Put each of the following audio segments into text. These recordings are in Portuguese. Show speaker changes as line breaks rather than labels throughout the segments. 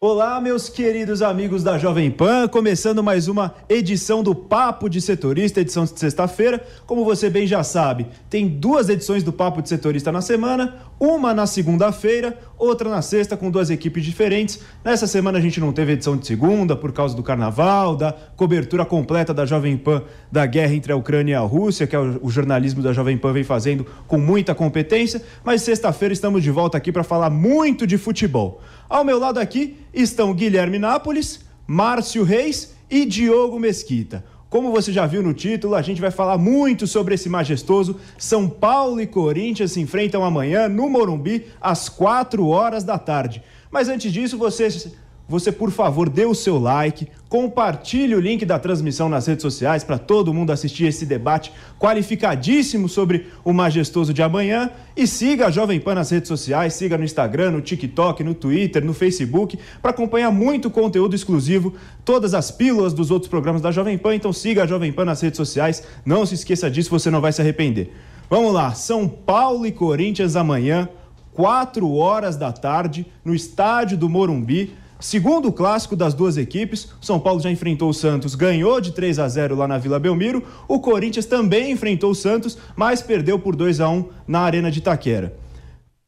Olá, meus queridos amigos da Jovem Pan, começando mais uma edição do Papo de Setorista, edição de sexta-feira. Como você bem já sabe, tem duas edições do Papo de Setorista na semana, uma na segunda-feira, outra na sexta, com duas equipes diferentes. Nessa semana a gente não teve edição de segunda por causa do carnaval, da cobertura completa da Jovem Pan da guerra entre a Ucrânia e a Rússia, que é o, o jornalismo da Jovem Pan vem fazendo com muita competência. Mas sexta-feira estamos de volta aqui para falar muito de futebol. Ao meu lado aqui estão Guilherme Nápoles, Márcio Reis e Diogo Mesquita. Como você já viu no título, a gente vai falar muito sobre esse majestoso. São Paulo e Corinthians se enfrentam amanhã no Morumbi às 4 horas da tarde. Mas antes disso, você você, por favor, dê o seu like, compartilhe o link da transmissão nas redes sociais para todo mundo assistir esse debate qualificadíssimo sobre o majestoso de amanhã e siga a Jovem Pan nas redes sociais, siga no Instagram, no TikTok, no Twitter, no Facebook, para acompanhar muito conteúdo exclusivo, todas as pílulas dos outros programas da Jovem Pan, então siga a Jovem Pan nas redes sociais, não se esqueça disso, você não vai se arrepender. Vamos lá, São Paulo e Corinthians amanhã, 4 horas da tarde, no estádio do Morumbi. Segundo clássico das duas equipes, São Paulo já enfrentou o Santos, ganhou de 3 a 0 lá na Vila Belmiro. O Corinthians também enfrentou o Santos, mas perdeu por 2 a 1 na Arena de Itaquera.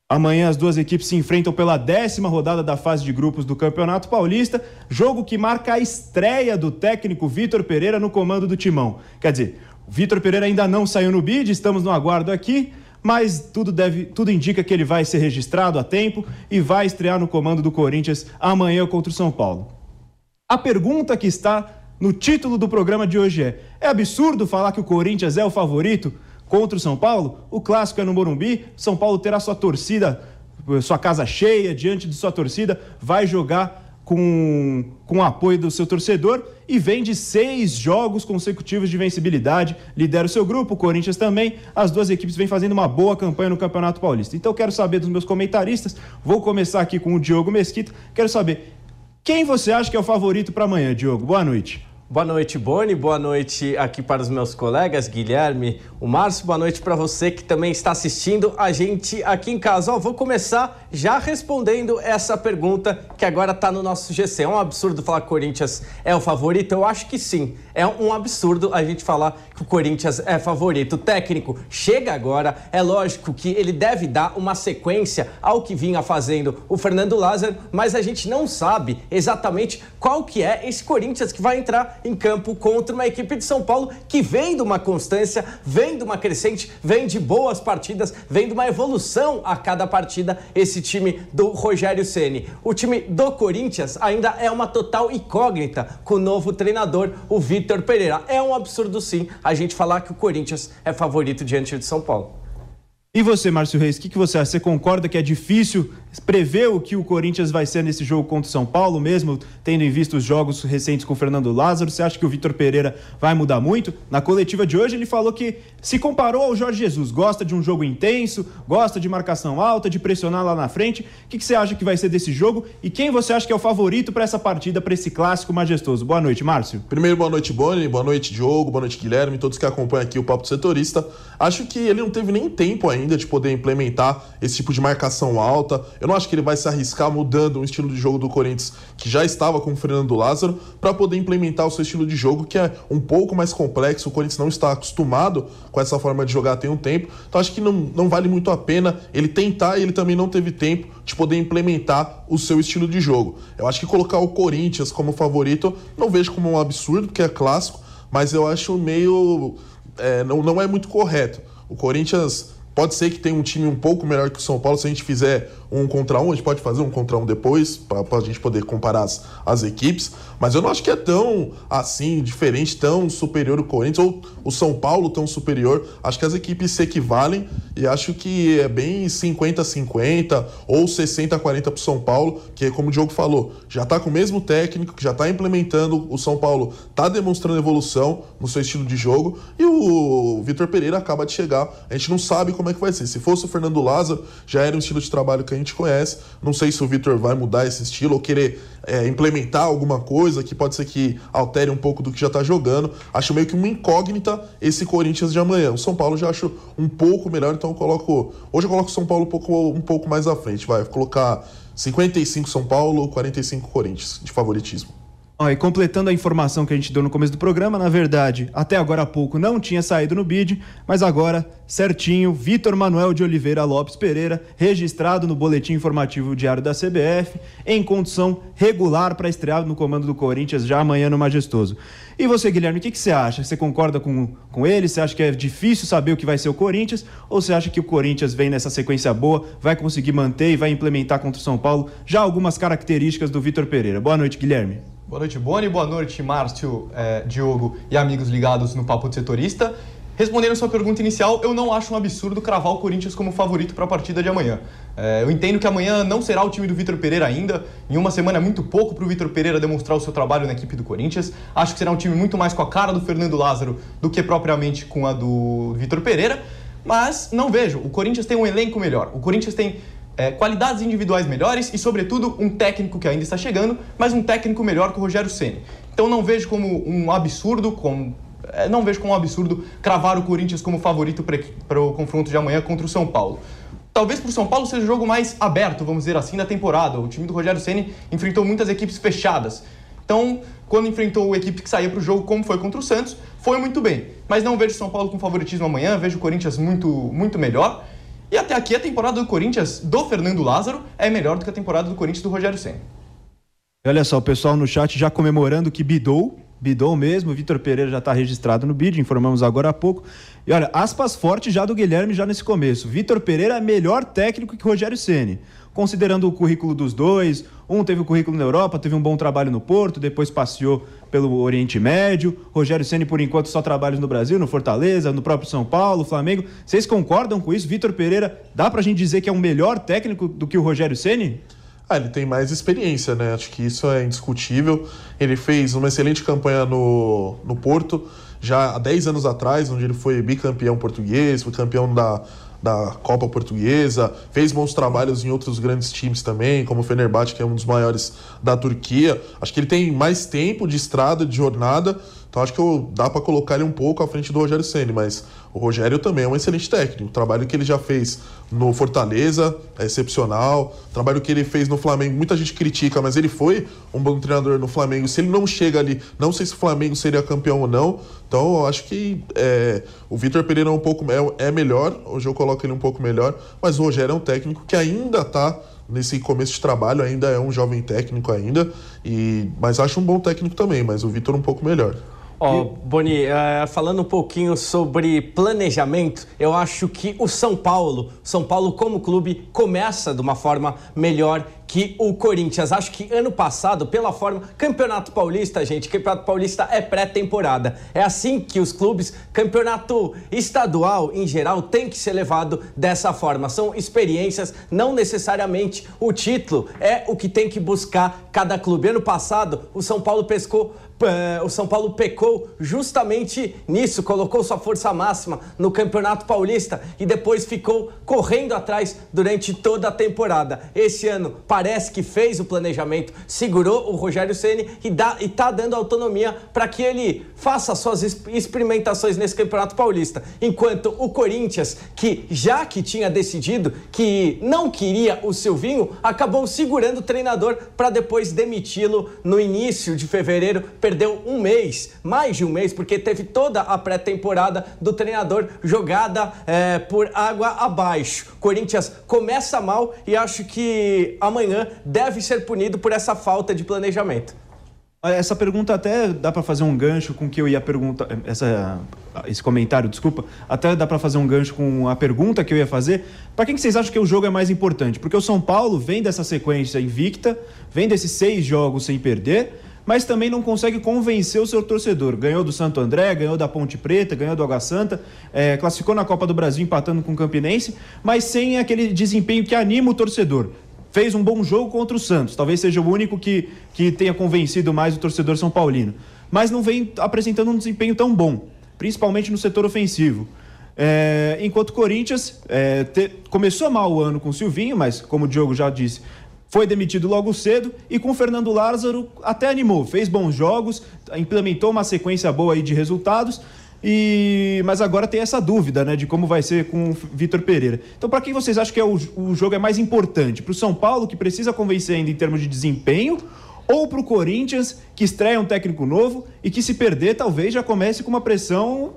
Amanhã as duas equipes se enfrentam pela décima rodada da fase de grupos do Campeonato Paulista, jogo que marca a estreia do técnico Vitor Pereira no comando do Timão. Quer dizer, o Vitor Pereira ainda não saiu no bid, estamos no aguardo aqui, mas tudo, deve, tudo indica que ele vai ser registrado a tempo e vai estrear no comando do Corinthians amanhã contra o São Paulo. A pergunta que está no título do programa de hoje é: é absurdo falar que o Corinthians é o favorito contra o São Paulo? O clássico é no Morumbi, São Paulo terá sua torcida, sua casa cheia, diante de sua torcida, vai jogar com, com o apoio do seu torcedor e vem de seis jogos consecutivos de vencibilidade, lidera o seu grupo, o Corinthians também. As duas equipes vêm fazendo uma boa campanha no Campeonato Paulista. Então, quero saber dos meus comentaristas. Vou começar aqui com o Diogo Mesquita. Quero saber quem você acha que é o favorito para amanhã, Diogo. Boa noite.
Boa noite, Boni. Boa noite aqui para os meus colegas, Guilherme, o Márcio. Boa noite para você que também está assistindo a gente aqui em casa. Ó, vou começar já respondendo essa pergunta que agora está no nosso GC. É um absurdo falar que o Corinthians é o favorito? Eu acho que sim. É um absurdo a gente falar que o Corinthians é favorito. O técnico chega agora. É lógico que ele deve dar uma sequência ao que vinha fazendo o Fernando Lázaro, mas a gente não sabe exatamente qual que é esse Corinthians que vai entrar em campo contra uma equipe de São Paulo que vem de uma constância, vem de uma crescente, vem de boas partidas, vem de uma evolução a cada partida esse time do Rogério Ceni. O time do Corinthians ainda é uma total incógnita com o novo treinador, o Vitor Pereira. É um absurdo sim a gente falar que o Corinthians é favorito diante de São Paulo.
E você, Márcio Reis, o que, que você acha? Você concorda que é difícil prever o que o Corinthians vai ser nesse jogo contra o São Paulo, mesmo tendo em vista os jogos recentes com o Fernando Lázaro? Você acha que o Vitor Pereira vai mudar muito? Na coletiva de hoje, ele falou que se comparou ao Jorge Jesus, gosta de um jogo intenso, gosta de marcação alta, de pressionar lá na frente. O que, você acha que vai ser desse jogo? E quem você acha que é o favorito para essa partida, para esse clássico majestoso? Boa noite, Márcio.
Primeiro, boa noite, Boni, boa noite, Diogo, boa noite, Guilherme, todos que acompanham aqui o Papo Setorista. Acho que ele não teve nem tempo ainda de poder implementar esse tipo de marcação alta. Eu não acho que ele vai se arriscar mudando o estilo de jogo do Corinthians, que já estava com o Fernando Lázaro, para poder implementar o seu estilo de jogo, que é um pouco mais complexo. O Corinthians não está acostumado com essa forma de jogar tem um tempo. Então acho que não, não vale muito a pena ele tentar e ele também não teve tempo de poder implementar o seu estilo de jogo. Eu acho que colocar o Corinthians como favorito não vejo como um absurdo, porque é clássico, mas eu acho meio. É, não, não é muito correto. O Corinthians Pode ser que tenha um time um pouco melhor que o São Paulo se a gente fizer um contra um, a gente pode fazer um contra um depois, para a gente poder comparar as, as equipes, mas eu não acho que é tão assim, diferente, tão superior o Corinthians, ou o São Paulo tão superior. Acho que as equipes se equivalem e acho que é bem 50-50 ou 60-40 para o São Paulo, que como o Diogo falou, já está com o mesmo técnico, já está implementando, o São Paulo está demonstrando evolução no seu estilo de jogo e o Vitor Pereira acaba de chegar. A gente não sabe como é que vai ser. Se fosse o Fernando Lázaro, já era um estilo de trabalho que a gente conhece. Não sei se o Vitor vai mudar esse estilo ou querer é, implementar alguma coisa que pode ser que altere um pouco do que já está jogando. Acho meio que uma incógnita esse Corinthians de amanhã. O São Paulo já acho um pouco melhor, então eu coloco. Hoje eu coloco o São Paulo um pouco, um pouco mais à frente. Vai colocar 55 São Paulo, 45 Corinthians de favoritismo.
E completando a informação que a gente deu no começo do programa, na verdade, até agora há pouco não tinha saído no bid, mas agora, certinho, Vitor Manuel de Oliveira Lopes Pereira, registrado no Boletim Informativo Diário da CBF, em condição regular para estrear no comando do Corinthians já amanhã no Majestoso. E você, Guilherme, o que, que você acha? Você concorda com, com ele? Você acha que é difícil saber o que vai ser o Corinthians? Ou você acha que o Corinthians vem nessa sequência boa, vai conseguir manter e vai implementar contra o São Paulo já algumas características do Vitor Pereira? Boa noite, Guilherme.
Boa noite, Boni. Boa noite, Márcio, é, Diogo e amigos ligados no Papo de Setorista. Respondendo sua pergunta inicial, eu não acho um absurdo cravar o Corinthians como favorito para a partida de amanhã. É, eu entendo que amanhã não será o time do Vitor Pereira ainda. Em uma semana é muito pouco para o Vitor Pereira demonstrar o seu trabalho na equipe do Corinthians. Acho que será um time muito mais com a cara do Fernando Lázaro do que propriamente com a do Vitor Pereira. Mas não vejo. O Corinthians tem um elenco melhor. O Corinthians tem é, qualidades individuais melhores e, sobretudo, um técnico que ainda está chegando, mas um técnico melhor que o Rogério Ceni. Então não vejo como um absurdo, como, é, não vejo como um absurdo cravar o Corinthians como favorito para o confronto de amanhã contra o São Paulo. Talvez para o São Paulo seja o jogo mais aberto, vamos dizer assim, da temporada. O time do Rogério Ceni enfrentou muitas equipes fechadas. Então, quando enfrentou a equipe que saía para o jogo, como foi contra o Santos, foi muito bem. Mas não vejo São Paulo com favoritismo amanhã, vejo o Corinthians muito, muito melhor. E até aqui a temporada do Corinthians do Fernando Lázaro é melhor do que a temporada do Corinthians do Rogério Senna.
Olha só, o pessoal no chat já comemorando que bidou, bidou mesmo, Vitor Pereira já está registrado no bid, informamos agora há pouco. E olha, aspas fortes já do Guilherme já nesse começo. Vitor Pereira é melhor técnico que Rogério Ceni considerando o currículo dos dois. Um teve o currículo na Europa, teve um bom trabalho no Porto, depois passeou pelo Oriente Médio. Rogério Ceni por enquanto só trabalha no Brasil, no Fortaleza, no próprio São Paulo, Flamengo. Vocês concordam com isso? Vitor Pereira, dá pra gente dizer que é um melhor técnico do que o Rogério Ceni?
Ah, ele tem mais experiência, né? Acho que isso é indiscutível. Ele fez uma excelente campanha no, no Porto, já há 10 anos atrás, onde ele foi bicampeão português, foi campeão da da Copa Portuguesa, fez bons trabalhos em outros grandes times também, como o Fenerbahçe, que é um dos maiores da Turquia. Acho que ele tem mais tempo de estrada, de jornada, então acho que eu, dá para colocar ele um pouco à frente do Rogério Ceni, mas o Rogério também é um excelente técnico. O trabalho que ele já fez no Fortaleza é excepcional. O trabalho que ele fez no Flamengo, muita gente critica, mas ele foi um bom treinador no Flamengo. Se ele não chega ali, não sei se o Flamengo seria campeão ou não. Então eu acho que é, o Vitor Pereira é um pouco é, é melhor. Hoje eu coloco ele um pouco melhor, mas o Rogério é um técnico que ainda está nesse começo de trabalho, ainda é um jovem técnico ainda, e mas acho um bom técnico também, mas o Vitor um pouco melhor.
Ó, oh, Boni, uh, falando um pouquinho sobre planejamento, eu acho que o São Paulo, São Paulo como clube, começa de uma forma melhor que o Corinthians. Acho que ano passado, pela forma. Campeonato Paulista, gente, Campeonato Paulista é pré-temporada. É assim que os clubes, campeonato estadual em geral, tem que ser levado dessa forma. São experiências, não necessariamente o título é o que tem que buscar cada clube. Ano passado, o São Paulo pescou o São Paulo pecou justamente nisso, colocou sua força máxima no Campeonato Paulista e depois ficou correndo atrás durante toda a temporada. Esse ano que fez o planejamento, segurou o Rogério Ceni e dá e tá dando autonomia para que ele faça suas experimentações nesse Campeonato Paulista. Enquanto o Corinthians, que já que tinha decidido que não queria o Silvinho, acabou segurando o treinador para depois demiti-lo no início de fevereiro perdeu um mês, mais de um mês, porque teve toda a pré-temporada do treinador jogada é, por água abaixo. Corinthians começa mal e acho que amanhã deve ser punido por essa falta de planejamento.
Essa pergunta até dá para fazer um gancho com que eu ia perguntar. Essa esse comentário, desculpa, até dá para fazer um gancho com a pergunta que eu ia fazer. Para quem que vocês acham que o jogo é mais importante? Porque o São Paulo vem dessa sequência invicta, vem desses seis jogos sem perder, mas também não consegue convencer o seu torcedor. Ganhou do Santo André, ganhou da Ponte Preta, ganhou do Água Santa, é, classificou na Copa do Brasil empatando com o Campinense, mas sem aquele desempenho que anima o torcedor fez um bom jogo contra o Santos. Talvez seja o único que, que tenha convencido mais o torcedor São Paulino. Mas não vem apresentando um desempenho tão bom, principalmente no setor ofensivo. É, enquanto o Corinthians é, te, começou mal o ano com o Silvinho, mas como o Diogo já disse, foi demitido logo cedo e com o Fernando Lázaro até animou, fez bons jogos, implementou uma sequência boa aí de resultados, e, mas agora tem essa dúvida, né, de como vai ser com o Vitor Pereira. Então, para quem vocês acham que é o, o jogo é mais importante? Para o São Paulo, que precisa convencer ainda em termos de desempenho, ou para o Corinthians, que estreia um técnico novo e que, se perder, talvez já comece com uma pressão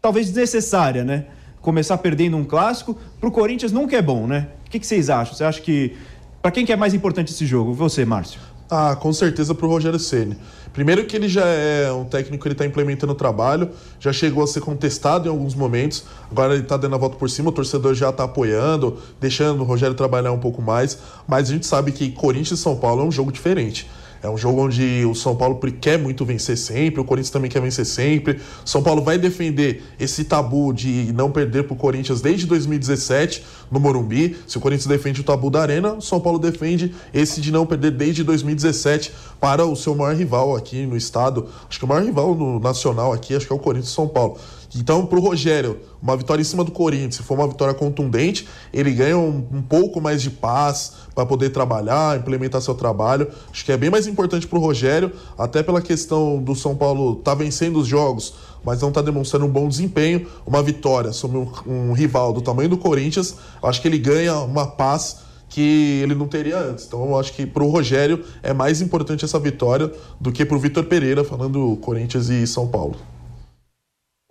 talvez desnecessária, né? Começar perdendo um clássico, para o Corinthians nunca é bom, né? O que, que vocês acham? Você acha que. Para quem que é mais importante esse jogo? Você, Márcio?
Ah, com certeza para o Rogério Ceni. Primeiro que ele já é um técnico ele está implementando o trabalho, já chegou a ser contestado em alguns momentos, agora ele está dando a volta por cima, o torcedor já está apoiando, deixando o Rogério trabalhar um pouco mais, mas a gente sabe que Corinthians e São Paulo é um jogo diferente. É um jogo onde o São Paulo quer muito vencer sempre, o Corinthians também quer vencer sempre. São Paulo vai defender esse tabu de não perder para o Corinthians desde 2017 no Morumbi. Se o Corinthians defende o tabu da Arena, o São Paulo defende esse de não perder desde 2017 para o seu maior rival aqui no estado. Acho que o maior rival no nacional aqui, acho que é o Corinthians São Paulo. Então, para o Rogério, uma vitória em cima do Corinthians, se for uma vitória contundente, ele ganha um, um pouco mais de paz para poder trabalhar, implementar seu trabalho. Acho que é bem mais importante para o Rogério, até pela questão do São Paulo tá vencendo os jogos, mas não está demonstrando um bom desempenho. Uma vitória sobre um, um rival do tamanho do Corinthians, acho que ele ganha uma paz que ele não teria antes. Então eu acho que para o Rogério é mais importante essa vitória do que para o Vitor Pereira, falando Corinthians e São Paulo.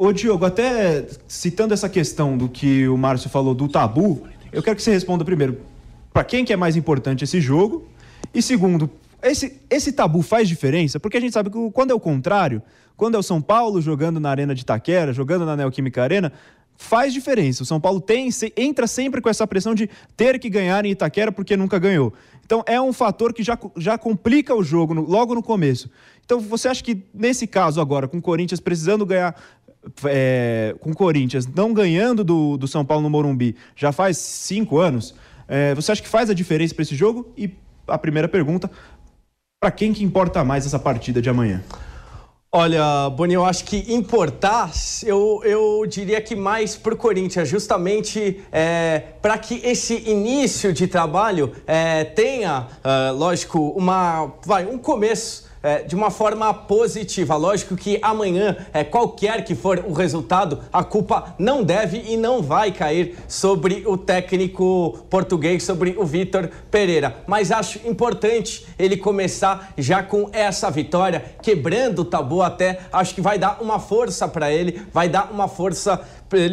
Ô Diogo, até citando essa questão do que o Márcio falou do tabu, eu quero que você responda primeiro para quem que é mais importante esse jogo e segundo, esse, esse tabu faz diferença? Porque a gente sabe que quando é o contrário, quando é o São Paulo jogando na Arena de Itaquera, jogando na Neoquímica Arena, faz diferença. O São Paulo tem, entra sempre com essa pressão de ter que ganhar em Itaquera porque nunca ganhou. Então é um fator que já, já complica o jogo no, logo no começo. Então você acha que nesse caso agora, com o Corinthians precisando ganhar é, com o Corinthians não ganhando do, do São Paulo no Morumbi já faz cinco anos, é, você acha que faz a diferença para esse jogo? E a primeira pergunta, para quem que importa mais essa partida de amanhã?
Olha, Boni, eu acho que importar, eu, eu diria que mais para o Corinthians, justamente é, para que esse início de trabalho é, tenha, é, lógico, uma, vai, um começo é, de uma forma positiva. Lógico que amanhã, é, qualquer que for o resultado, a culpa não deve e não vai cair sobre o técnico português, sobre o Vitor Pereira. Mas acho importante ele começar já com essa vitória, quebrando o tabu até. Acho que vai dar uma força para ele, vai dar uma força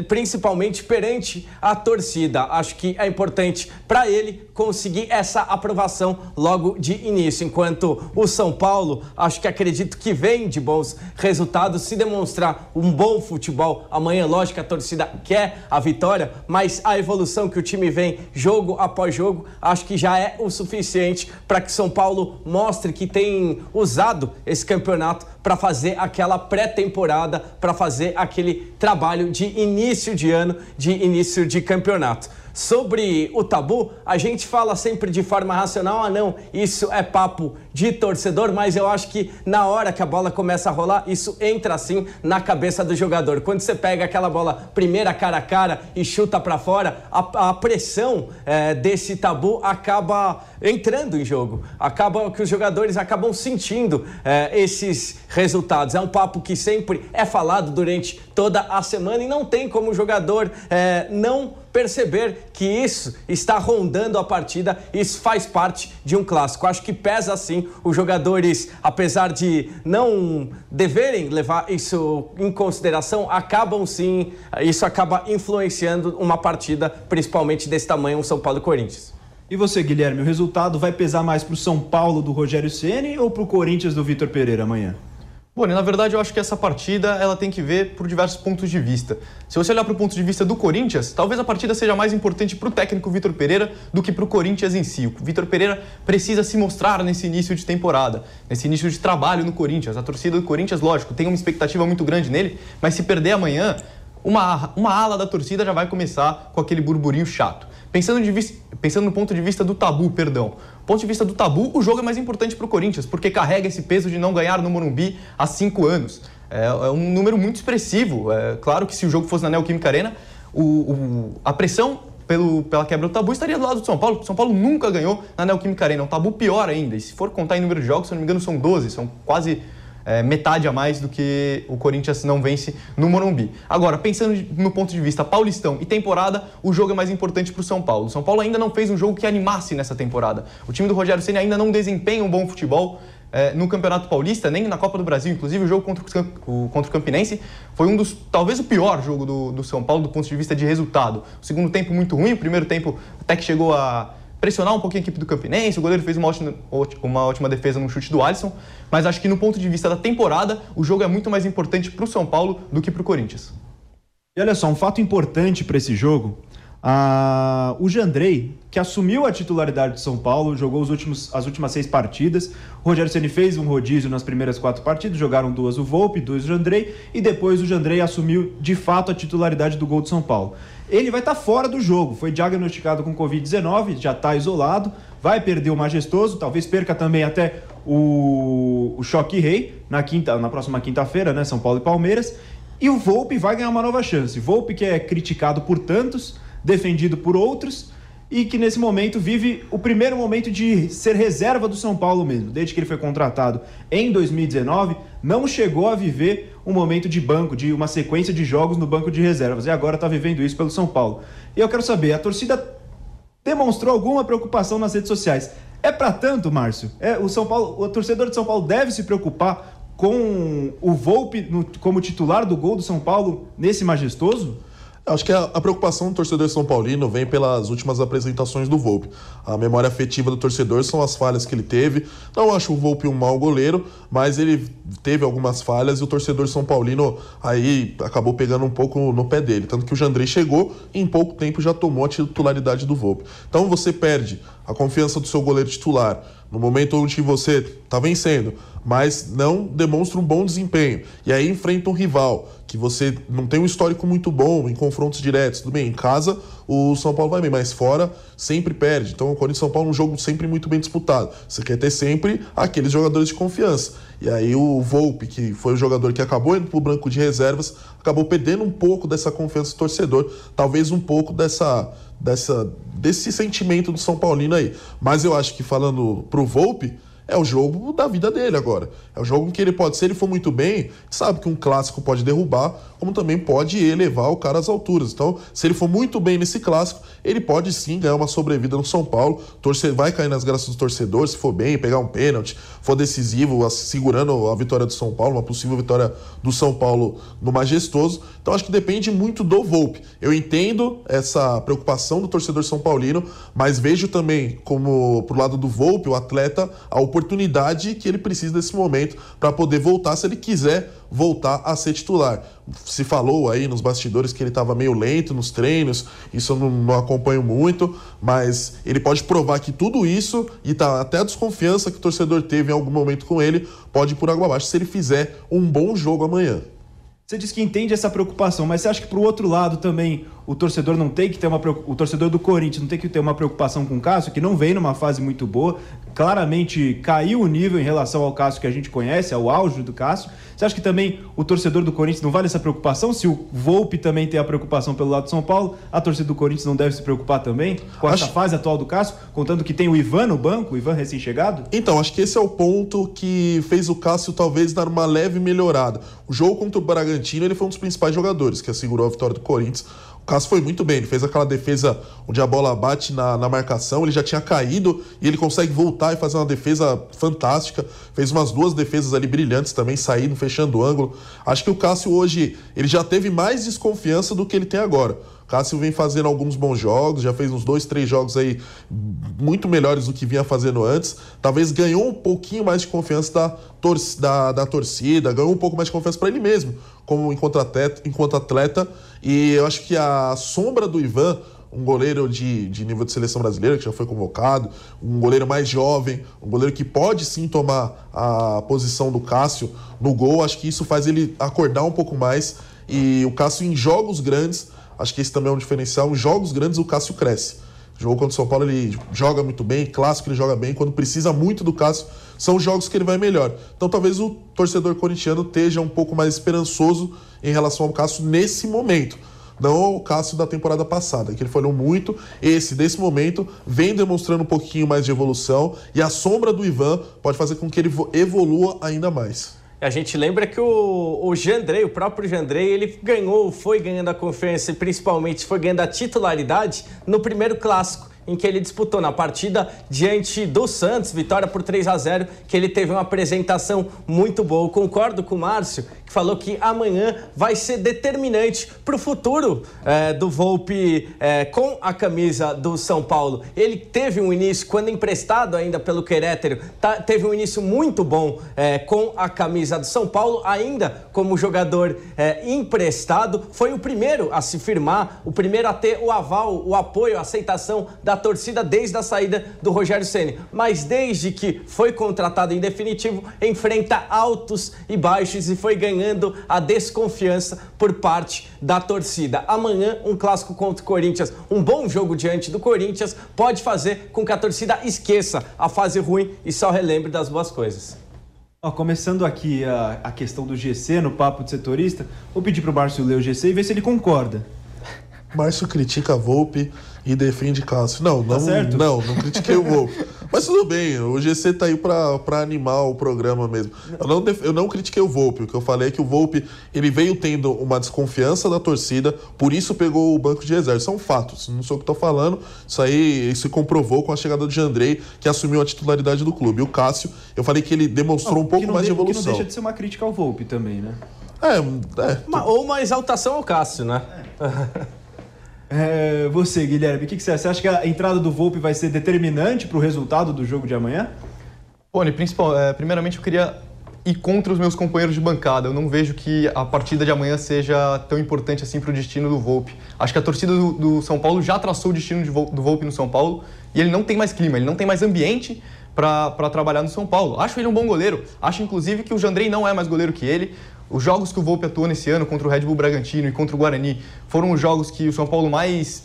principalmente perante a torcida. Acho que é importante para ele conseguir essa aprovação logo de início. Enquanto o São Paulo, acho que acredito que vem de bons resultados, se demonstrar um bom futebol amanhã, lógico, a torcida quer a vitória, mas a evolução que o time vem jogo após jogo, acho que já é o suficiente para que São Paulo mostre que tem usado esse campeonato para fazer aquela pré-temporada, para fazer aquele trabalho de início de ano, de início de campeonato sobre o tabu, a gente fala sempre de forma racional, ah não, isso é papo de torcedor, mas eu acho que na hora que a bola começa a rolar, isso entra assim na cabeça do jogador. Quando você pega aquela bola primeira cara a cara e chuta para fora, a, a pressão é, desse tabu acaba entrando em jogo. Acaba que os jogadores acabam sentindo é, esses resultados. É um papo que sempre é falado durante toda a semana e não tem como o jogador é, não perceber que isso está rondando a partida, isso faz parte de um clássico. Acho que pesa sim os jogadores, apesar de não deverem levar isso em consideração, acabam sim, isso acaba influenciando uma partida, principalmente desse tamanho, um São Paulo e Corinthians.
E você, Guilherme, o resultado vai pesar mais para o São Paulo do Rogério Ceni ou para o Corinthians do Vitor Pereira amanhã?
Bom, na verdade eu acho que essa partida ela tem que ver por diversos pontos de vista. Se você olhar para o ponto de vista do Corinthians, talvez a partida seja mais importante para o técnico Vitor Pereira do que para o Corinthians em si. O Vitor Pereira precisa se mostrar nesse início de temporada, nesse início de trabalho no Corinthians. A torcida do Corinthians, lógico, tem uma expectativa muito grande nele, mas se perder amanhã, uma, uma ala da torcida já vai começar com aquele burburinho chato. Pensando, de, pensando no ponto de vista do tabu, perdão. Ponto de vista do tabu, o jogo é mais importante para o Corinthians, porque carrega esse peso de não ganhar no Morumbi há cinco anos. É, é um número muito expressivo. É, claro que se o jogo fosse na Neoquímica Arena, o, o, a pressão pelo, pela quebra do tabu estaria do lado do São Paulo. São Paulo nunca ganhou na Neoquímica Arena. É um tabu pior ainda. E se for contar em número de jogos, se não me engano, são 12, são quase é, metade a mais do que o Corinthians não vence no Morumbi. Agora, pensando no ponto de vista paulistão e temporada, o jogo é mais importante para o São Paulo. O São Paulo ainda não fez um jogo que animasse nessa temporada. O time do Rogério Ceni ainda não desempenha um bom futebol. É, no Campeonato Paulista, nem na Copa do Brasil, inclusive o jogo contra o, contra o Campinense foi um dos, talvez o pior jogo do, do São Paulo do ponto de vista de resultado. O segundo tempo muito ruim, o primeiro tempo até que chegou a pressionar um pouquinho a equipe do Campinense, o goleiro fez uma ótima, uma ótima defesa no chute do Alisson, mas acho que no ponto de vista da temporada, o jogo é muito mais importante para o São Paulo do que para o Corinthians.
E olha só, um fato importante para esse jogo, ah, o Jandrei, que assumiu a titularidade de São Paulo, jogou os últimos, as últimas seis partidas. O Rogério Ceni fez um rodízio nas primeiras quatro partidas, jogaram duas o Volpe, duas o Jandrei, e depois o Jandrei assumiu de fato a titularidade do gol de São Paulo. Ele vai estar tá fora do jogo, foi diagnosticado com Covid-19, já está isolado, vai perder o Majestoso, talvez perca também até o, o Choque Rei na, quinta, na próxima quinta-feira, né? São Paulo e Palmeiras. E o Volpe vai ganhar uma nova chance. Volpe que é criticado por tantos, defendido por outros e que nesse momento vive o primeiro momento de ser reserva do São Paulo mesmo. Desde que ele foi contratado em 2019, não chegou a viver um momento de banco, de uma sequência de jogos no banco de reservas. E agora está vivendo isso pelo São Paulo. E eu quero saber, a torcida demonstrou alguma preocupação nas redes sociais. É para tanto, Márcio? É, o São Paulo, o torcedor de São Paulo deve se preocupar com o Volpe no, como titular do gol do São Paulo nesse majestoso?
Acho que a, a, preocupação do torcedor São Paulino vem pelas últimas apresentações do Volpe. A memória afetiva do torcedor são as falhas que ele teve. Não acho o Volpe um mau goleiro, mas ele teve algumas falhas e o torcedor São Paulino aí acabou pegando um pouco no pé dele. Tanto que o Jandrei chegou e em pouco tempo já tomou a titularidade do Volpe. Então você perde a confiança do seu goleiro titular no momento onde você está vencendo, mas não demonstra um bom desempenho. E aí enfrenta um rival que você não tem um histórico muito bom em confrontos diretos. Tudo bem, em casa o São Paulo vai bem, mas fora sempre perde. Então o Corinthians São Paulo é um jogo sempre muito bem disputado. Você quer ter sempre aqueles jogadores de confiança. E aí o Volpe, que foi o jogador que acabou indo para o de reservas, acabou perdendo um pouco dessa confiança do torcedor, talvez um pouco dessa, dessa desse sentimento do São Paulino aí. Mas eu acho que falando pro Volpe, é o jogo da vida dele agora. É o jogo em que ele pode, se ele for muito bem, sabe que um clássico pode derrubar, como também pode elevar o cara às alturas. Então, se ele for muito bem nesse clássico, ele pode sim ganhar uma sobrevida no São Paulo. Torcer, vai cair nas graças do torcedor, se for bem, pegar um pênalti, for decisivo, segurando a vitória do São Paulo, uma possível vitória do São Paulo no Majestoso. Então, acho que depende muito do Volpe. Eu entendo essa preocupação do torcedor São Paulino, mas vejo também como, pro lado do Volpe, o atleta, a oportunidade que ele precisa desse momento para poder voltar, se ele quiser voltar a ser titular. Se falou aí nos bastidores que ele estava meio lento nos treinos, isso eu não, não, acompanho muito, mas ele pode provar que tudo isso e tá até a desconfiança que o torcedor teve em algum momento com ele pode ir por água abaixo se ele fizer um bom jogo amanhã.
Você diz que entende essa preocupação, mas você acha que para o outro lado também o torcedor não tem que ter uma o torcedor do Corinthians não tem que ter uma preocupação com o Cássio, que não vem numa fase muito boa, claramente caiu o nível em relação ao Cássio que a gente conhece, ao auge do Cássio. Você acha que também o torcedor do Corinthians não vale essa preocupação? Se o Volpe também tem a preocupação pelo lado de São Paulo, a torcida do Corinthians não deve se preocupar também com acho... essa fase atual do Cássio, contando que tem o Ivan no banco, o Ivan recém-chegado?
Então, acho que esse é o ponto que fez o Cássio talvez dar uma leve melhorada. O jogo contra o Bragantino, ele foi um dos principais jogadores que assegurou a vitória do Corinthians. Cássio foi muito bem, ele fez aquela defesa onde a bola bate na, na, marcação, ele já tinha caído e ele consegue voltar e fazer uma defesa fantástica. Fez umas duas defesas ali brilhantes também, saindo, fechando o ângulo. Acho que o Cássio hoje, ele já teve mais desconfiança do que ele tem agora. Cássio vem fazendo alguns bons jogos, já fez uns dois, três jogos aí muito melhores do que vinha fazendo antes. Talvez ganhou um pouquinho mais de confiança da, tor da, da torcida, ganhou um pouco mais de confiança para ele mesmo, como enquanto atleta, enquanto atleta. E eu acho que a sombra do Ivan um goleiro de, de nível de seleção brasileira, que já foi convocado, um goleiro mais jovem, um goleiro que pode sim tomar a posição do Cássio no gol. Acho que isso faz ele acordar um pouco mais. E o Cássio, em jogos grandes, acho que esse também é um diferencial. Em jogos grandes, o Cássio cresce. Jogo contra o São Paulo, ele joga muito bem, clássico ele joga bem. Quando precisa muito do Cássio, são os jogos que ele vai melhor. Então talvez o torcedor corintiano esteja um pouco mais esperançoso em relação ao Cássio nesse momento. Não o Cássio da temporada passada, que ele falhou muito. Esse, desse momento, vem demonstrando um pouquinho mais de evolução. E a sombra do Ivan pode fazer com que ele evolua ainda mais.
A gente lembra que o, o Jandrei, o próprio Jandrei, ele ganhou, foi ganhando a confiança e principalmente foi ganhando a titularidade no primeiro clássico em que ele disputou na partida diante do Santos, vitória por 3 a 0, que ele teve uma apresentação muito boa. Eu concordo com o Márcio, falou que amanhã vai ser determinante para o futuro é, do Volpe é, com a camisa do São Paulo. Ele teve um início, quando emprestado ainda pelo Querétaro, tá, teve um início muito bom é, com a camisa do São Paulo, ainda como jogador emprestado. Foi o primeiro a se firmar, o primeiro a ter o aval, o apoio, a aceitação da torcida desde a saída do Rogério Ceni, mas desde que foi contratado em definitivo, enfrenta altos e baixos e foi ganhando a desconfiança por parte da torcida. Amanhã, um clássico contra o Corinthians, um bom jogo diante do Corinthians, pode fazer com que a torcida esqueça a fase ruim e só relembre das boas coisas.
Ó, começando aqui a, a questão do GC no papo de setorista, vou pedir para o Márcio ler o GC e ver se ele concorda.
Márcio critica a Volpe e defende Cássio. Não, tá não, certo? não, não critiquei o Volpe. Mas tudo bem, o GC tá aí pra, pra animar o programa mesmo. Eu não, eu não critiquei o Volpe, o que eu falei é que o Volpe ele veio tendo uma desconfiança da torcida, por isso pegou o banco de reserva. São fatos, não sou o que tô falando. Isso aí se comprovou com a chegada do Jandrei, que assumiu a titularidade do clube. E o Cássio, eu falei que ele demonstrou não, um pouco mais de, de evolução. Que
não deixa de ser uma crítica ao Volpe também, né?
É, é.
Uma, ou uma exaltação ao Cássio, né? É.
É, você, Guilherme, o que, que você acha? Você acha que a entrada do Volpe vai ser determinante para o resultado do jogo de amanhã?
Pony, principal, é, primeiramente eu queria ir contra os meus companheiros de bancada. Eu não vejo que a partida de amanhã seja tão importante assim para o destino do Volpe. Acho que a torcida do, do, São Paulo já traçou o destino de, do Volpe no São Paulo e ele não tem mais clima, ele não tem mais ambiente para trabalhar no São Paulo. Acho ele um bom goleiro. Acho, inclusive, que o Jandrei não é mais goleiro que ele. Os jogos que o Volpe atuou nesse ano contra o Red Bull Bragantino e contra o Guarani foram os jogos que o São Paulo mais.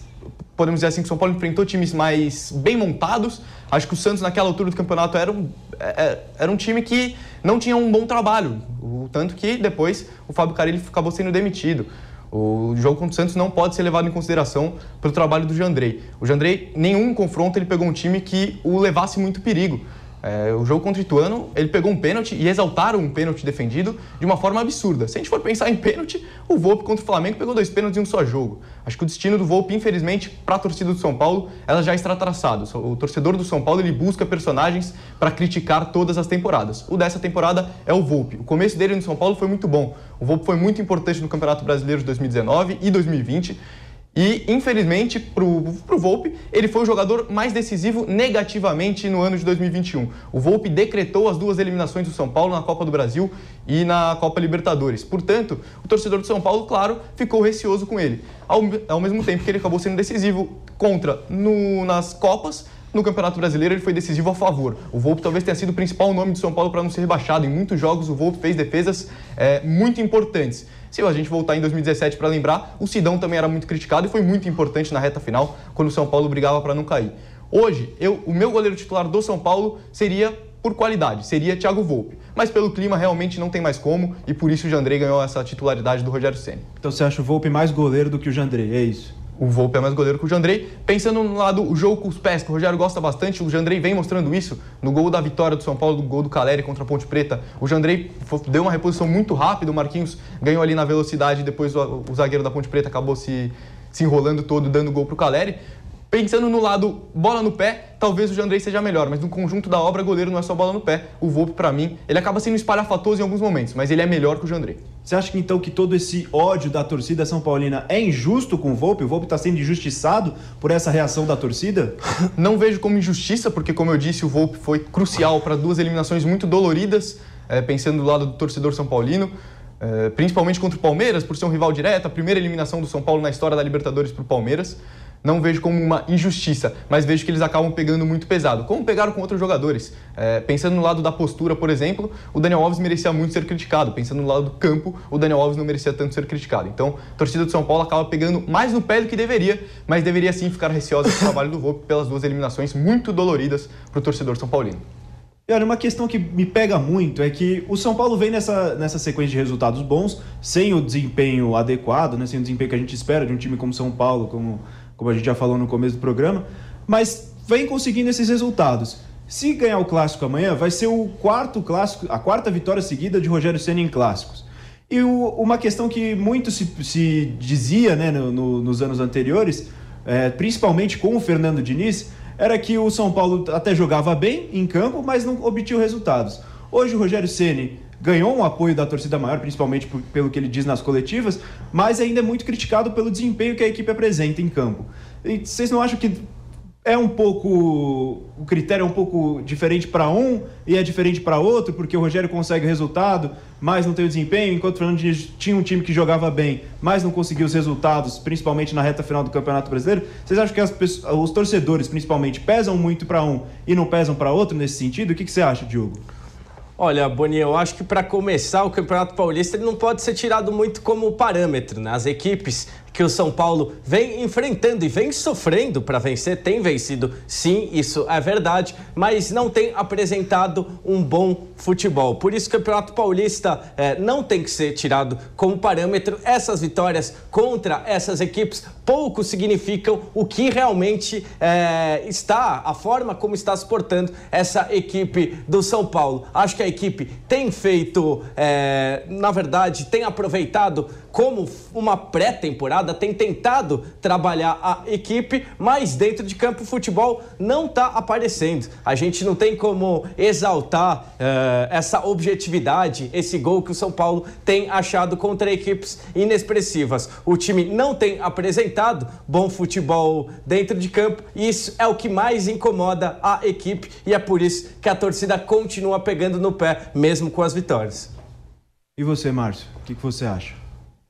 Podemos dizer assim que o São Paulo enfrentou times mais bem montados. Acho que o Santos, naquela altura do campeonato, era um, é, é, era um time que não tinha um bom trabalho. O, tanto que depois o Fábio Carilli acabou sendo demitido. O jogo contra o Santos não pode ser levado em consideração pelo trabalho do Jandrei. O Jandrei, nenhum confronto, ele pegou um time que o levasse muito perigo. É, o jogo contra o Ituano, ele pegou um pênalti e exaltaram um pênalti defendido de uma forma absurda. Se a gente for pensar em pênalti, o Volpe contra o Flamengo pegou dois pênaltis em um só jogo. Acho que o destino do Volpe, infelizmente, para a torcida do São Paulo, ela já está traçado. O torcedor do São Paulo ele busca personagens para criticar todas as temporadas. O dessa temporada é o Volpe. O começo dele no São Paulo foi muito bom. O Volpe foi muito importante no Campeonato Brasileiro de 2019 e 2020. E, infelizmente, para o Volpe, ele foi o jogador mais decisivo negativamente no ano de 2021. O Volpe decretou as duas eliminações do São Paulo na Copa do Brasil e na Copa Libertadores. Portanto, o torcedor do São Paulo, claro, ficou receoso com ele. Ao, ao mesmo tempo que ele acabou sendo decisivo contra no, nas Copas, no Campeonato Brasileiro ele foi decisivo a favor. O Volpe talvez tenha sido o principal nome do São Paulo para não ser rebaixado. Em muitos jogos o Volpe fez defesas é, muito importantes. Se a gente voltar em 2017 para lembrar, o Sidão também era muito criticado e foi muito importante na reta final, quando o São Paulo brigava para não cair. Hoje, eu, o meu goleiro titular do São Paulo seria por qualidade, seria Thiago Volpe. Mas pelo clima realmente não tem mais como e por isso o Jandrei ganhou essa titularidade do Rogério Ceni.
Então você acha o Volpe mais goleiro do que o Jandrei, é isso?
O Volpe é mais goleiro que o Jandrei. Pensando no lado, o jogo com os pés, que o Rogério gosta bastante, o Jandrei vem mostrando isso no gol da vitória do São Paulo, do gol do Caleri contra a Ponte Preta. O Jandrei deu uma reposição muito rápida, o Marquinhos ganhou ali na velocidade, depois o, o zagueiro da Ponte Preta acabou se, se enrolando todo, dando gol para o Caleri. Pensando no lado bola no pé, talvez o Jandrei seja melhor, mas no conjunto da obra, goleiro não é só bola no pé. O Volpe, para mim, ele acaba sendo espalhafatoso em alguns momentos, mas ele é melhor que o Jandrei.
Você acha que então que todo esse ódio da torcida São Paulina é injusto com o Volpe? O Volpe está sendo injustiçado por essa reação da torcida?
Não vejo como injustiça, porque, como eu disse, o Volpe foi crucial para duas eliminações muito doloridas, é, pensando do lado do torcedor São Paulino. É, principalmente contra o Palmeiras, por ser um rival direto, a primeira eliminação do São Paulo na história da Libertadores para o Palmeiras não vejo como uma injustiça, mas vejo que eles acabam pegando muito pesado, como pegaram com outros jogadores. É, pensando no lado da postura, por exemplo, o Daniel Alves merecia muito ser criticado. Pensando no lado do campo, o Daniel Alves não merecia tanto ser criticado. Então, a torcida do São Paulo acaba pegando mais no pé do que deveria, mas deveria sim ficar receosa do trabalho do Volpe pelas duas eliminações muito doloridas para o torcedor são paulino.
Olha, uma questão que me pega muito é que o São Paulo vem nessa, nessa sequência de resultados bons, sem o desempenho adequado, né, sem o desempenho que a gente espera de um time como São Paulo, como como a gente já falou no começo do programa, mas vem conseguindo esses resultados. Se ganhar o clássico amanhã, vai ser o quarto clássico, a quarta vitória seguida de Rogério Senna em clássicos. E o, uma questão que muito se, se dizia né, no, no, nos anos anteriores, é, principalmente com o Fernando Diniz, era que o São Paulo até jogava bem em campo, mas não obtinha resultados. Hoje o Rogério Ceni ganhou um apoio da torcida maior, principalmente pelo que ele diz nas coletivas, mas ainda é muito criticado pelo desempenho que a equipe apresenta em campo. E vocês não acham que é um pouco o critério é um pouco diferente para um e é diferente para outro, porque o Rogério consegue resultado, mas não tem o desempenho, enquanto o Fernando Diniz tinha um time que jogava bem, mas não conseguiu os resultados, principalmente na reta final do Campeonato Brasileiro. Vocês acham que os torcedores, principalmente, pesam muito para um e não pesam para outro nesse sentido? O que, que você acha, Diogo?
Olha, Boninho, eu acho que para começar o Campeonato Paulista ele não pode ser tirado muito como parâmetro, né? As equipes que o São Paulo vem enfrentando e vem sofrendo para vencer, tem vencido, sim, isso é verdade, mas não tem apresentado um bom futebol. Por isso, o Campeonato Paulista é, não tem que ser tirado como parâmetro. Essas vitórias contra essas equipes pouco significam o que realmente é, está, a forma como está se portando essa equipe do São Paulo. Acho que a equipe tem feito, é, na verdade, tem aproveitado como uma pré-temporada, tem tentado trabalhar a equipe, mas dentro de campo o futebol não está aparecendo. A gente não tem como exaltar uh, essa objetividade, esse gol que o São Paulo tem achado contra equipes inexpressivas. O time não tem apresentado bom futebol dentro de campo e isso é o que mais incomoda a equipe e é por isso que a torcida continua pegando no pé, mesmo com as vitórias.
E você, Márcio, o que, que você acha?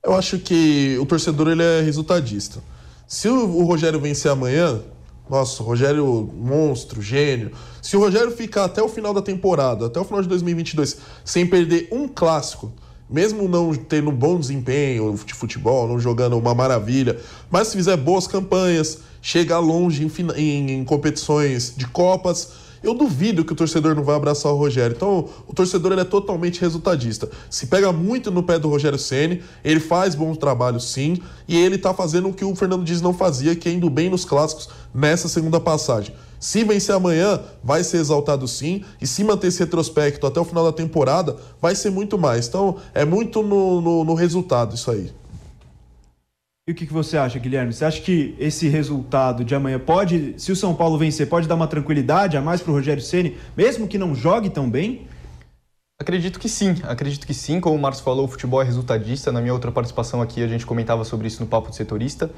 Eu acho que o torcedor ele é resultadista. Se o, Rogério vencer amanhã, nossa, o Rogério monstro, gênio. Se o Rogério ficar até o final da temporada, até o final de 2022, sem perder um clássico, mesmo não tendo um bom desempenho de futebol, não jogando uma maravilha, mas se fizer boas campanhas, chegar longe em, em, em competições de Copas, eu duvido que o torcedor não vai abraçar o Rogério. Então, o torcedor ele é totalmente resultadista. Se pega muito no pé do Rogério Ceni, ele faz bons trabalhos sim, e ele tá fazendo o que o Fernando Dias não fazia, que é indo bem nos clássicos nessa segunda passagem. Se vencer amanhã, vai ser exaltado sim, e se manter esse retrospecto até o final da temporada, vai ser muito mais. Então, é muito no, no, no resultado isso aí.
E o que, que você acha, Guilherme? Você acha que esse resultado de amanhã pode, se o São Paulo vencer, pode dar uma tranquilidade a mais para o Rogério Ceni, mesmo que não jogue tão bem?
Acredito que sim, acredito que sim. Como o Marcos falou, o futebol é resultadista. Na minha outra participação aqui, a gente comentava sobre isso no Papo de Setorista.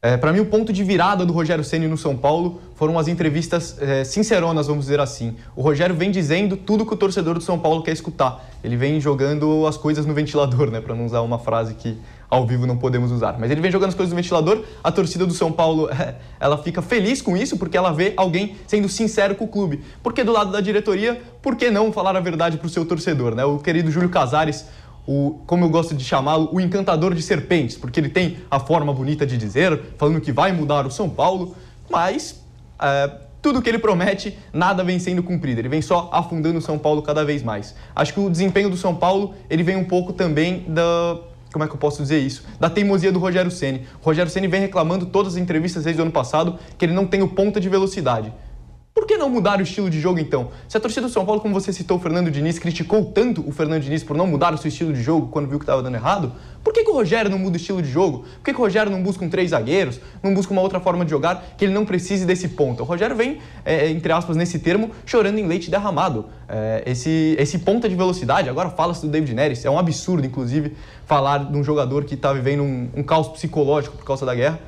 É, para mim, o ponto de virada do Rogério Ceni no São Paulo foram as entrevistas é, sinceronas, vamos dizer assim. O Rogério vem dizendo tudo que o torcedor do São Paulo quer escutar. Ele vem jogando as coisas no ventilador, né, para não usar uma frase que ao vivo não podemos usar. Mas ele vem jogando as coisas no ventilador, a torcida do São Paulo, ela fica feliz com isso, porque ela vê alguém sendo sincero com o clube. Porque do lado da diretoria, por que não falar a verdade para o seu torcedor, né? O querido Júlio Casares, o, como eu gosto de chamá-lo, o encantador de serpentes, porque ele tem a forma bonita de dizer, falando que vai mudar o São Paulo, mas é, tudo que ele promete, nada vem sendo cumprido. Ele vem só afundando o São Paulo cada vez mais. Acho que o desempenho do São Paulo, ele vem um pouco também da como é que eu posso dizer isso? Da teimosia do Rogério Ceni. O Rogério Ceni vem reclamando todas as entrevistas desde o ano passado que ele não tem o ponta de velocidade. Por que não mudar o estilo de jogo então? Se a torcida do São Paulo, como você citou, o Fernando Diniz, criticou tanto o Fernando Diniz por não mudar o seu estilo de jogo quando viu que estava dando errado, por que, que o Rogério não muda o estilo de jogo? Por que, que o Rogério não busca um três zagueiros, não busca uma outra forma de jogar que ele não precise desse ponto? O Rogério vem, é, entre aspas, nesse termo, chorando em leite derramado. É, esse, esse ponta de velocidade, agora fala-se do David Neres, é um absurdo, inclusive, falar de um jogador que está vivendo um, um caos psicológico por causa da guerra.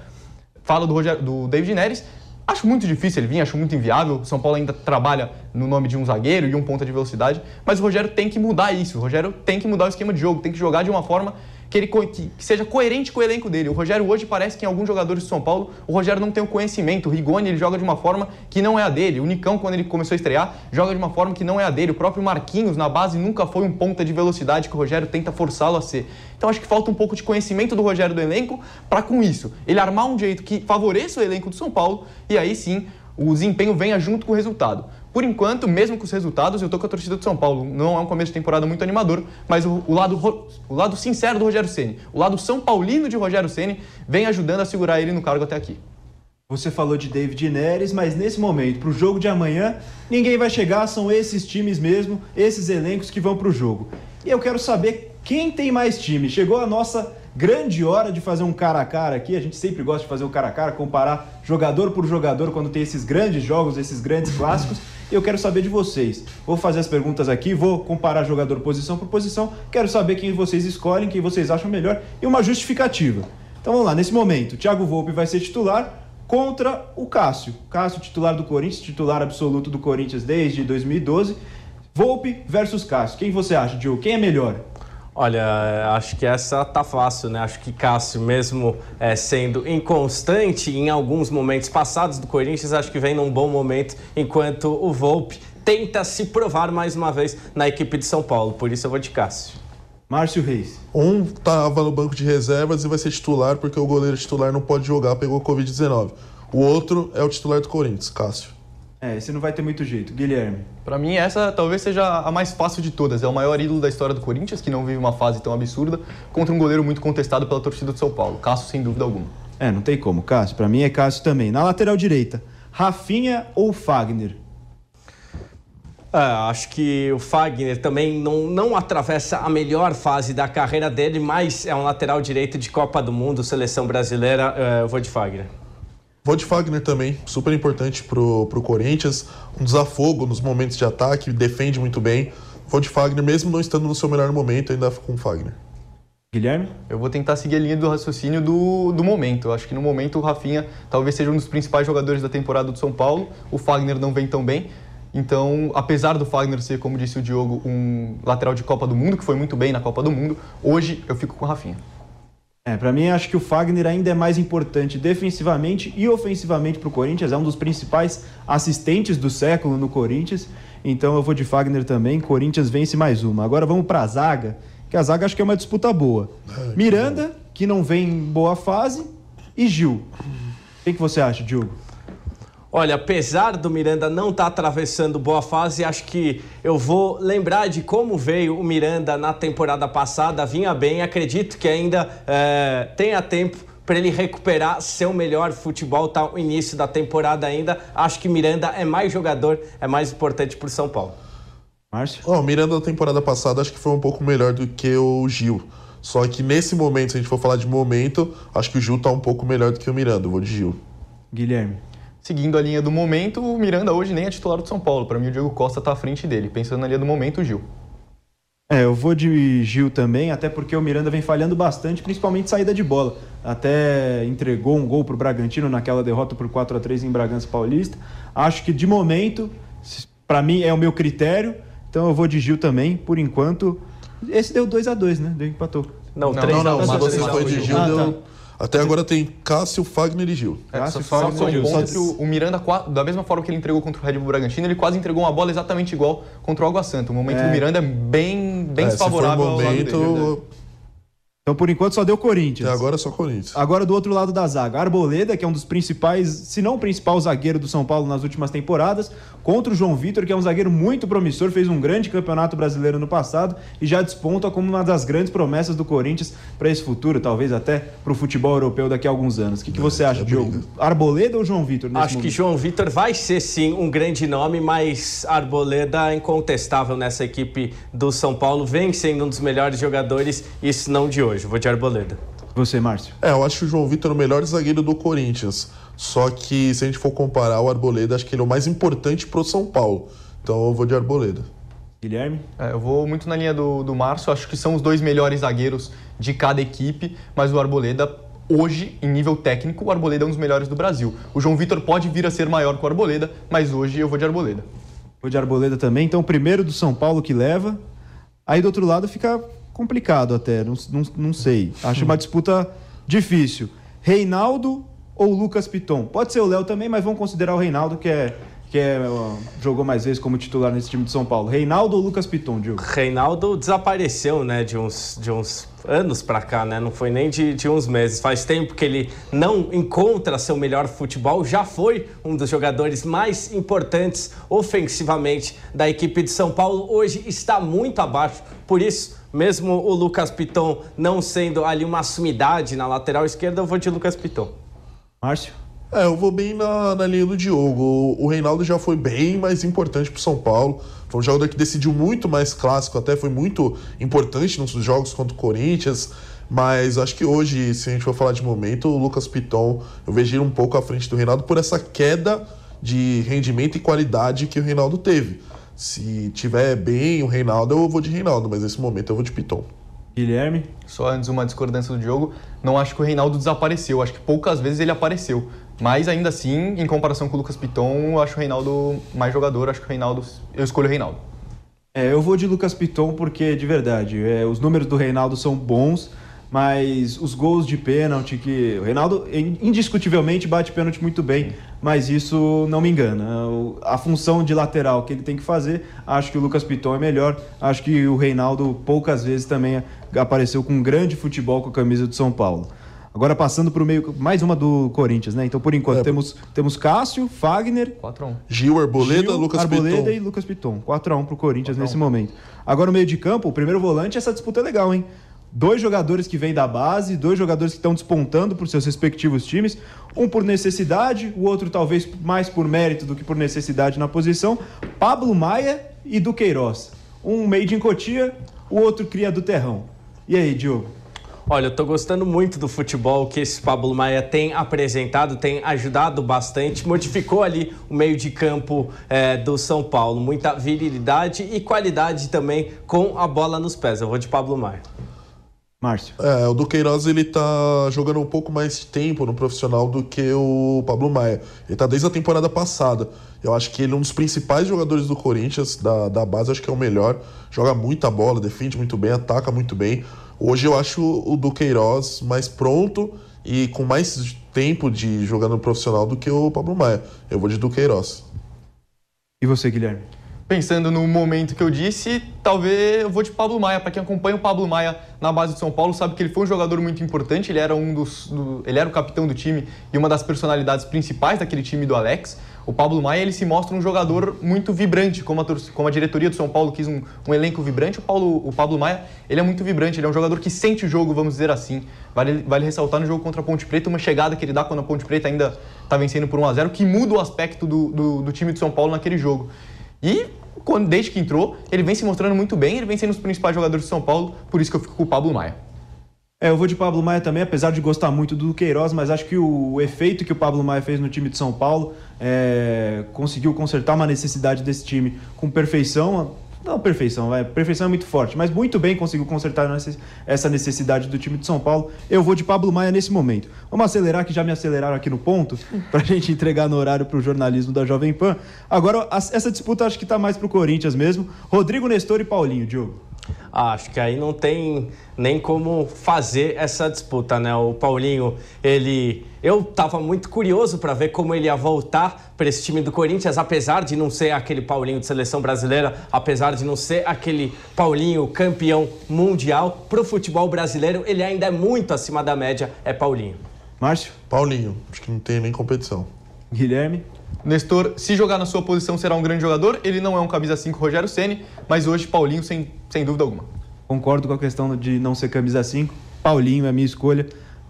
Fala do, do David Neres, Acho muito difícil ele vir, acho muito inviável. O São Paulo ainda trabalha no nome de um zagueiro e um ponta de velocidade, mas o Rogério tem que mudar isso. O Rogério tem que mudar o esquema de jogo, tem que jogar de uma forma que ele que, seja coerente com o elenco dele. O Rogério hoje parece que em alguns jogadores do São Paulo, o Rogério não tem o conhecimento. O Rigoni ele joga de uma forma que não é a dele. O Nicão, quando ele começou a estrear, joga de uma forma que não é a dele. O próprio Marquinhos, na base, nunca foi um ponta de velocidade que o Rogério tenta forçá-lo a ser. Então acho que falta um pouco de conhecimento do Rogério do elenco para com isso. Ele armar um jeito que favoreça o elenco do São Paulo e aí sim o desempenho venha junto com o resultado. Por enquanto, mesmo com os resultados, eu tô com a torcida do São Paulo. Não é um começo de temporada muito animador, mas o, o lado, o lado sincero do Rogério Ceni, o lado são paulino de Rogério Ceni, vem ajudando a segurar ele no cargo até aqui.
Você falou de David Neres, mas nesse momento, para o jogo de amanhã, ninguém vai chegar, são esses times mesmo, esses elencos que vão para o jogo. E eu quero saber quem tem mais time. Chegou a nossa grande hora de fazer um cara a cara aqui. A gente sempre gosta de fazer um cara a cara, comparar jogador por jogador quando tem esses grandes jogos, esses grandes clássicos. Eu quero saber de vocês. Vou fazer as perguntas aqui, vou comparar jogador posição por posição. Quero saber quem vocês escolhem, quem vocês acham melhor e uma justificativa. Então vamos lá, nesse momento, Thiago Volpe vai ser titular contra o Cássio. Cássio, titular do Corinthians, titular absoluto do Corinthians desde 2012. Volpe versus Cássio. Quem você acha, Diogo? Quem é melhor?
Olha, acho que essa tá fácil, né? Acho que Cássio, mesmo é, sendo inconstante em alguns momentos passados do Corinthians, acho que vem num bom momento, enquanto o Volpe tenta se provar mais uma vez na equipe de São Paulo. Por isso eu vou de Cássio.
Márcio Reis.
Um tava no banco de reservas e vai ser titular porque o goleiro titular não pode jogar, pegou Covid-19. O outro é o titular do Corinthians, Cássio.
É, esse não vai ter muito jeito. Guilherme.
Para mim, essa talvez seja a mais fácil de todas. É o maior ídolo da história do Corinthians, que não vive uma fase tão absurda, contra um goleiro muito contestado pela torcida do São Paulo. Cássio, sem dúvida alguma.
É, não tem como. Cássio, para mim é Cássio também. Na lateral direita, Rafinha ou Fagner?
É, acho que o Fagner também não, não atravessa a melhor fase da carreira dele, mas é um lateral direito de Copa do Mundo, seleção brasileira. É, eu vou de Fagner.
Vou de Fagner também, super importante pro, pro Corinthians, um desafogo nos momentos de ataque, defende muito bem. Vou de Fagner, mesmo não estando no seu melhor momento, ainda com o Fagner.
Guilherme?
Eu vou tentar seguir a linha do raciocínio do, do momento. Eu acho que no momento o Rafinha talvez seja um dos principais jogadores da temporada do São Paulo. O Fagner não vem tão bem. Então, apesar do Fagner ser, como disse o Diogo, um lateral de Copa do Mundo, que foi muito bem na Copa do Mundo, hoje eu fico com o Rafinha.
É, para mim acho que o Fagner ainda é mais importante defensivamente e ofensivamente para o Corinthians. É um dos principais assistentes do século no Corinthians. Então eu vou de Fagner também. Corinthians vence mais uma. Agora vamos para a zaga, que a zaga acho que é uma disputa boa. Miranda, que não vem em boa fase, e Gil. O que, que você acha, Diogo?
Olha, apesar do Miranda não estar tá atravessando boa fase, acho que eu vou lembrar de como veio o Miranda na temporada passada, vinha bem, acredito que ainda é, tenha tempo para ele recuperar seu melhor futebol, tá o início da temporada ainda. Acho que Miranda é mais jogador, é mais importante para o São Paulo.
Márcio?
Oh, o Miranda da temporada passada acho que foi um pouco melhor do que o Gil. Só que nesse momento, se a gente for falar de momento, acho que o Gil tá um pouco melhor do que o Miranda. Eu vou de Gil.
Guilherme
seguindo a linha do momento, o Miranda hoje nem é titular do São Paulo. Para mim, o Diego Costa está à frente dele. Pensando na linha do momento, o Gil.
É, eu vou de Gil também, até porque o Miranda vem falhando bastante, principalmente saída de bola. Até entregou um gol para o Bragantino naquela derrota por 4 a 3 em Bragança Paulista. Acho que de momento, para mim é o meu critério, então eu vou de Gil também, por enquanto. Esse deu 2 a 2 né? Deu empatou.
Não, 3 não, não, não, você foi de Gil, ah, deu... Tá. Até agora tem Cássio, Fagner e Gil.
É, Cássio, só, Fagner só, e Gil. Ponto, o, o Miranda, da mesma forma que ele entregou contra o Red Bull Bragantino, ele quase entregou uma bola exatamente igual contra o Água Santa. O momento é. do Miranda é bem, bem é, desfavorável
se for momento,
Então, por enquanto, só deu Corinthians.
Até agora é só Corinthians.
Agora do outro lado da zaga, Arboleda, que é um dos principais, se não o principal zagueiro do São Paulo nas últimas temporadas, contra o João Vitor, que é um zagueiro muito promissor, fez um grande campeonato brasileiro no passado e já desponta como uma das grandes promessas do Corinthians para esse futuro, talvez até para o futebol europeu daqui a alguns anos. O que, que você acha,
é
Diogo? Arboleda ou João Vitor? nesse
Acho que
momento?
João Vitor vai ser sim um grande nome, mas Arboleda é incontestável nessa equipe do São Paulo, vem sendo um dos melhores jogadores, isso não de hoje. Vou de Arboleda.
Você, Márcio.
É, eu acho o João Vitor o melhor zagueiro do Corinthians. Só que se a gente for comparar o Arboleda, acho que ele é o mais importante pro São Paulo. Então eu vou de Arboleda.
Guilherme?
É, eu vou muito na linha do, do Márcio, acho que são os dois melhores zagueiros de cada equipe, mas o Arboleda, hoje, em nível técnico, o Arboleda é um dos melhores do Brasil. O João Vitor pode vir a ser maior que o Arboleda, mas hoje eu vou de Arboleda.
Vou de Arboleda também. Então, primeiro do São Paulo que leva. Aí do outro lado fica complicado até, não, não, não sei. Acho uma disputa difícil. Reinaldo ou Lucas Piton? Pode ser o Léo também, mas vamos considerar o Reinaldo, que é que é, jogou mais vezes como titular nesse time de São Paulo. Reinaldo ou Lucas Piton, Diogo?
Reinaldo desapareceu, né, de uns, de uns anos pra cá, né? Não foi nem de, de uns meses. Faz tempo que ele não encontra seu melhor futebol. Já foi um dos jogadores mais importantes ofensivamente da equipe de São Paulo. Hoje está muito abaixo. Por isso, mesmo o Lucas Piton não sendo ali uma sumidade na lateral esquerda, eu vou de Lucas Piton.
Márcio?
É, eu vou bem na, na linha do Diogo. O, o Reinaldo já foi bem mais importante pro São Paulo. Foi um jogador que decidiu muito mais clássico, até foi muito importante nos jogos contra o Corinthians. Mas acho que hoje, se a gente for falar de momento, o Lucas Piton, eu vejo ele um pouco à frente do Reinaldo por essa queda de rendimento e qualidade que o Reinaldo teve. Se tiver bem o Reinaldo, eu vou de Reinaldo, mas nesse momento eu vou de Piton.
Guilherme?
Só antes uma discordância do Diogo, não acho que o Reinaldo desapareceu, acho que poucas vezes ele apareceu. Mas ainda assim, em comparação com o Lucas Piton, eu acho o Reinaldo mais jogador, acho que o Reinaldo. Eu escolho o Reinaldo.
É, eu vou de Lucas Piton porque, de verdade, é, os números do Reinaldo são bons, mas os gols de pênalti que... O Reinaldo in- indiscutivelmente bate pênalti muito bem, mas isso não me engana. O- A função de lateral que ele tem que fazer, acho que o Lucas Piton é melhor. Acho que o Reinaldo poucas vezes também apareceu com um grande futebol com a camisa do São Paulo. Agora passando para o meio, mais uma do Corinthians, né? Então, por enquanto,
É,
temos, temos Cássio, Fagner,
4x1.
Gil, Arboleda,
Gil,
Lucas
Arboleda
Piton.
e Lucas Piton. 4x1 pro Corinthians nesse momento. Agora, no meio de campo, o primeiro volante, essa disputa é legal, hein? Dois jogadores que vêm da base, dois jogadores que estão despontando por seus respectivos times. Um por necessidade, o outro talvez mais por mérito do que por necessidade na posição. Pablo Maia e Duqueiroz. Um made em Cotia, o outro cria do Terrão. E aí, Diogo?
Olha, eu tô gostando muito do futebol que esse Pablo Maia tem apresentado, tem ajudado bastante, modificou ali o meio de campo eh, do São Paulo. Muita virilidade e qualidade também com a bola nos pés. Eu vou de Pablo Maia.
Márcio.
É, o Duqueiroz ele tá jogando um pouco mais de tempo no profissional do que o Pablo Maia. Ele tá desde a temporada passada. Eu acho que ele é um dos principais jogadores do Corinthians, da, da base, acho que é o melhor. Joga muita bola, defende muito bem, ataca muito bem. Hoje eu acho o Duqueiroz mais pronto e com mais tempo de jogar no profissional do que o Pablo Maia. Eu vou de Duqueiroz.
E você, Guilherme?
Pensando no momento que eu disse, talvez eu vou de Pablo Maia. Para quem acompanha o Pablo Maia na base de São Paulo, sabe que ele foi um jogador muito importante. Ele era um dos, do- ele era o capitão do time e uma das personalidades principais daquele time do Alex. O Pablo Maia ele se mostra um jogador muito vibrante, como a, como a diretoria do São Paulo quis um, um elenco vibrante. O, Paulo, o Pablo Maia ele é muito vibrante. Ele é um jogador que sente o jogo, vamos dizer assim. Vale, vale ressaltar no jogo contra a Ponte Preta uma chegada que ele dá quando a Ponte Preta ainda está vencendo por 1 a 0 que muda o aspecto do, do, do time de São Paulo naquele jogo. E quando, desde que entrou, ele vem se mostrando muito bem, ele vem sendo um dos principais jogadores de São Paulo, por isso que eu fico com o Pablo Maia.
É, eu vou de Pablo Maia também, apesar de gostar muito do Queiroz, mas acho que o efeito que o Pablo Maia fez no time de São Paulo é, conseguiu consertar uma necessidade desse time com perfeição. Não perfeição, vai, perfeição é muito forte, mas muito bem conseguiu consertar essa necessidade do time de São Paulo. Eu vou de Pablo Maia nesse momento. Vamos acelerar, que já me aceleraram aqui no ponto, para a gente entregar no horário para o jornalismo da Jovem Pan. Agora, essa disputa acho que está mais para o Corinthians mesmo. Rodrigo Nestor e Paulinho, Diogo.
Ah, acho que aí não tem nem como fazer essa disputa, né? O Paulinho, ele. Eu estava muito curioso para ver como ele ia voltar para esse time do Corinthians, apesar de não ser aquele Paulinho de seleção brasileira, apesar de não ser aquele Paulinho campeão mundial. Para o futebol brasileiro, ele ainda é muito acima da média, é Paulinho.
Márcio?
Paulinho, acho que não tem nem competição.
Guilherme?
Nestor, se jogar na sua posição, será um grande jogador. Ele não é um camisa 5 Rogério Ceni, mas hoje Paulinho, sem, sem dúvida alguma.
Concordo com a questão de não ser camisa 5. Paulinho é a minha escolha,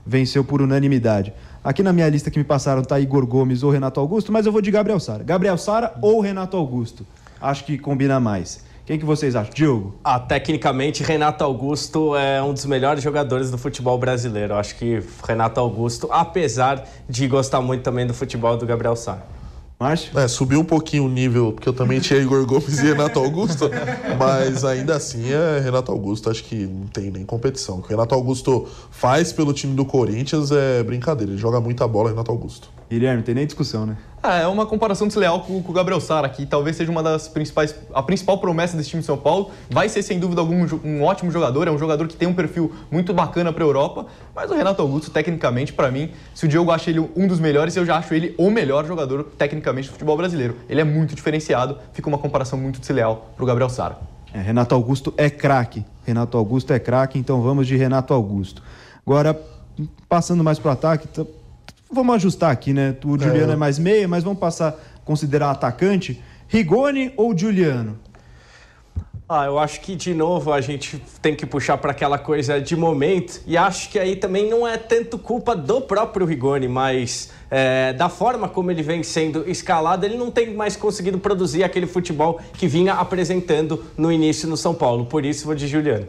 venceu por unanimidade. Aqui na minha lista que me passaram tá Igor Gomes ou Renato Augusto, mas eu vou de Gabriel Sara. Gabriel Sara ou Renato Augusto. Acho que combina mais. Quem que vocês acham? Diogo?
Ah, tecnicamente, Renato Augusto é um dos melhores jogadores do futebol brasileiro. Acho que Renato Augusto, apesar de gostar muito também do futebol do Gabriel Sara.
Márcio?
É, subiu um pouquinho o nível, porque eu também tinha Igor Gomes e Renato Augusto, mas ainda assim é Renato Augusto, acho que não tem nem competição. O que o Renato Augusto faz pelo time do Corinthians é brincadeira, ele joga muita bola, Renato Augusto.
Guilherme, não tem nem discussão, né?
Ah, é uma comparação desleal com, com o Gabriel Sara, que talvez seja uma das principais, a principal promessa desse time de São Paulo. Vai ser, sem dúvida algum, um ótimo jogador, é um jogador que tem um perfil muito bacana para a Europa, mas o Renato Augusto, tecnicamente, para mim, se o Diogo acha ele um dos melhores, eu já acho ele o melhor jogador, tecnicamente, do futebol brasileiro. Ele é muito diferenciado, fica uma comparação muito desleal para o Gabriel Sara.
É, Renato Augusto é craque. Renato Augusto é craque, então vamos de Renato Augusto. Agora, passando mais para o ataque, Vamos ajustar aqui, né? O Juliano é, é mais meia, mas vamos passar a considerar atacante. Rigoni ou Juliano?
Ah, eu acho que de novo a gente tem que puxar para aquela coisa de momento e acho que aí também não é tanto culpa do próprio Rigoni, mas é, da forma como ele vem sendo escalado, ele não tem mais conseguido produzir aquele futebol que vinha apresentando no início no São Paulo. Por isso vou de Juliano.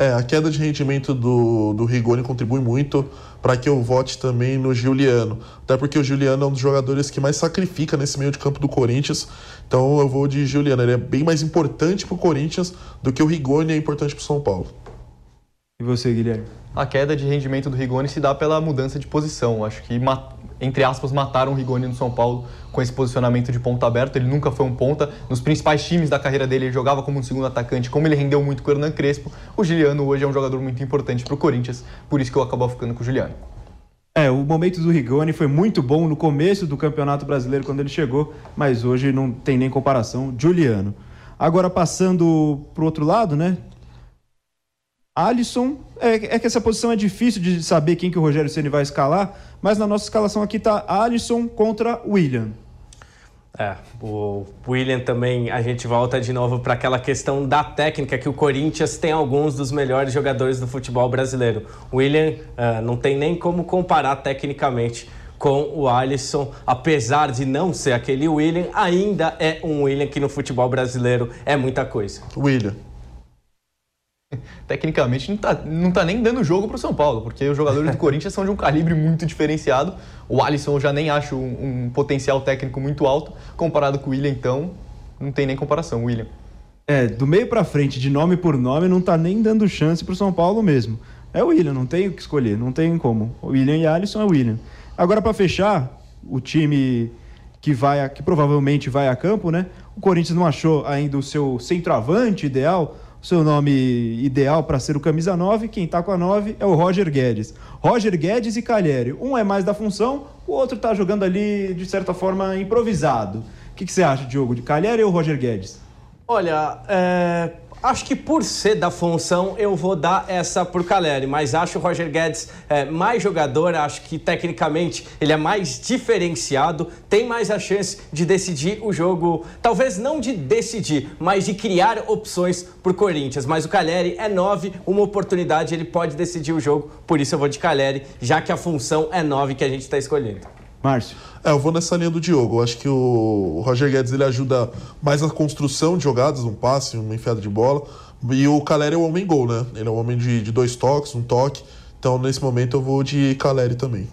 É, a queda de rendimento do, do Rigoni contribui muito para que eu vote também no Juliano. Até porque o Juliano é um dos jogadores que mais sacrifica nesse meio de campo do Corinthians. Então eu vou de Juliano. Ele é bem mais importante para o Corinthians do que o Rigoni é importante para o São Paulo.
E você, Guilherme?
A queda de rendimento do Rigoni se dá pela mudança de posição. Acho que, entre aspas, mataram o Rigoni no São Paulo com esse posicionamento de ponta aberto. Ele nunca foi um ponta. Nos principais times da carreira dele, ele jogava como um segundo atacante. Como ele rendeu muito com o Hernan Crespo, o Juliano hoje é um jogador muito importante para o Corinthians. Por isso que eu acabo ficando com o Juliano.
É, o momento do Rigoni foi muito bom no começo do Campeonato Brasileiro, quando ele chegou, mas hoje não tem nem comparação. Juliano. Agora, passando para o outro lado, né? Alisson, é, é, que essa posição é difícil de saber quem que o Rogério Ceni vai escalar, mas na nossa escalação aqui tá Alisson contra William.
É, o William também, a gente volta de novo para aquela questão da técnica, que o Corinthians tem alguns dos melhores jogadores do futebol brasileiro. O William uh, não tem nem como comparar tecnicamente com o Alisson, apesar de não ser aquele William, ainda é um William que no futebol brasileiro é muita coisa.
William
tecnicamente não tá, não tá nem dando jogo para o São Paulo, porque os jogadores do Corinthians são de um calibre muito diferenciado. O Alisson eu já nem acho um, um potencial técnico muito alto, comparado com o William, então não tem nem comparação, William.
É, do meio para frente, de nome por nome, não tá nem dando chance para o São Paulo mesmo. É o William, não tem o que escolher, não tem como. O William e Alisson é o William. Agora para fechar, o time que vai, a, que provavelmente vai a campo, né? O Corinthians não achou ainda o seu centroavante ideal seu nome ideal para ser o camisa 9, quem está com a 9 é o Roger Guedes. Roger Guedes e Calheri. Um é mais da função, o outro está jogando ali, de certa forma, improvisado. O que, que você acha, Diogo, de Calheri ou Roger Guedes?
Olha, é, Acho que por ser da função eu vou dar essa pro Caleri, mas acho o Roger Guedes é, mais jogador, acho que tecnicamente ele é mais diferenciado, tem mais a chance de decidir o jogo, talvez não de decidir, mas de criar opções pro Corinthians. Mas o Caleri é nove, uma oportunidade, ele pode decidir o jogo, por isso eu vou de Caleri, já que a função é nove que a gente está escolhendo.
Márcio.
É, eu vou nessa linha do Diogo. Eu acho que o Roger Guedes ele ajuda mais na construção de jogadas, um passe, uma enfiada de bola. E o Caleri é o homem gol, né? Ele é o homem de, de dois toques, um toque. Então, nesse momento, eu vou de Caleri também.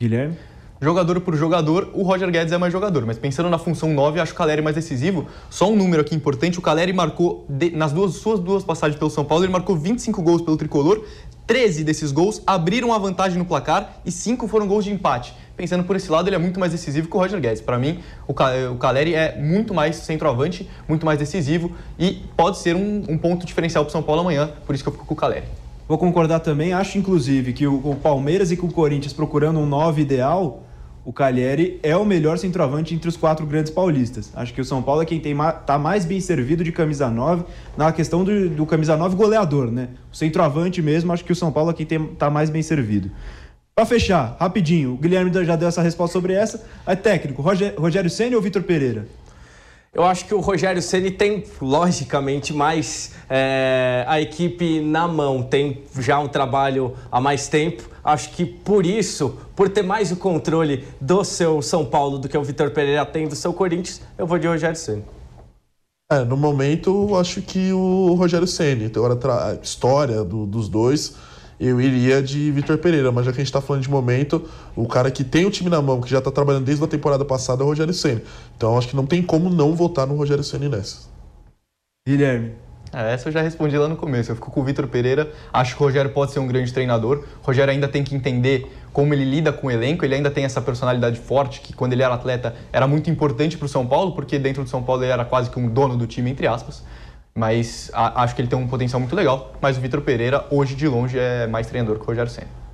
Guilherme?
Jogador por jogador, o Roger Guedes é mais jogador, mas pensando na função 9, acho o Caleri mais decisivo. Só um número aqui importante: o Caleri marcou, de, nas duas, suas duas passagens pelo São Paulo, ele marcou 25 gols pelo tricolor, 13 desses gols abriram a vantagem no placar e 5 foram gols de empate. pensando por esse lado, ele é muito mais decisivo que o Roger Guedes. Para mim, o, Caleri é muito mais centroavante, muito mais decisivo e pode ser um, um ponto diferencial para o São Paulo amanhã, por isso que eu fico com o Caleri.
Vou concordar também, acho inclusive que o, Palmeiras e com o Corinthians procurando um 9 ideal, o Cagliari é o melhor centroavante entre os quatro grandes paulistas. Acho que o São Paulo é quem está mais bem servido de camisa 9 na questão do, do, camisa 9 goleador, né? O centroavante mesmo, acho que o São Paulo é quem está mais bem servido. Para fechar, rapidinho, o Guilherme já deu essa resposta sobre essa. É técnico, Rogério Senna ou Vitor Pereira?
Eu acho que o Rogério Ceni tem, logicamente, mais é, a equipe na mão, tem já um trabalho há mais tempo. Acho que por isso, por ter mais o controle do seu São Paulo do que o Vitor Pereira tem do seu Corinthians, eu vou de Rogério Ceni.
É, no momento, acho que o Rogério Ceni, agora a história do, dos dois eu iria de Vitor Pereira, mas já que a gente está falando de momento, o cara que tem o time na mão, que já está trabalhando desde a temporada passada, é o Rogério Senna. Então acho que não tem como não votar no Rogério Senna nessa.
Guilherme.
É, essa eu já respondi lá no começo. Eu fico com o Vitor Pereira. Acho que o Rogério pode ser um grande treinador. O Rogério ainda tem que entender como ele lida com o elenco. Ele ainda tem essa personalidade forte que, quando ele era atleta, era muito importante para o São Paulo, porque dentro do São Paulo ele era quase que um dono do time, entre aspas. Mas a, acho que ele tem um potencial muito legal. Mas o Vitor Pereira, hoje de longe, é mais treinador que o Rogério Senna.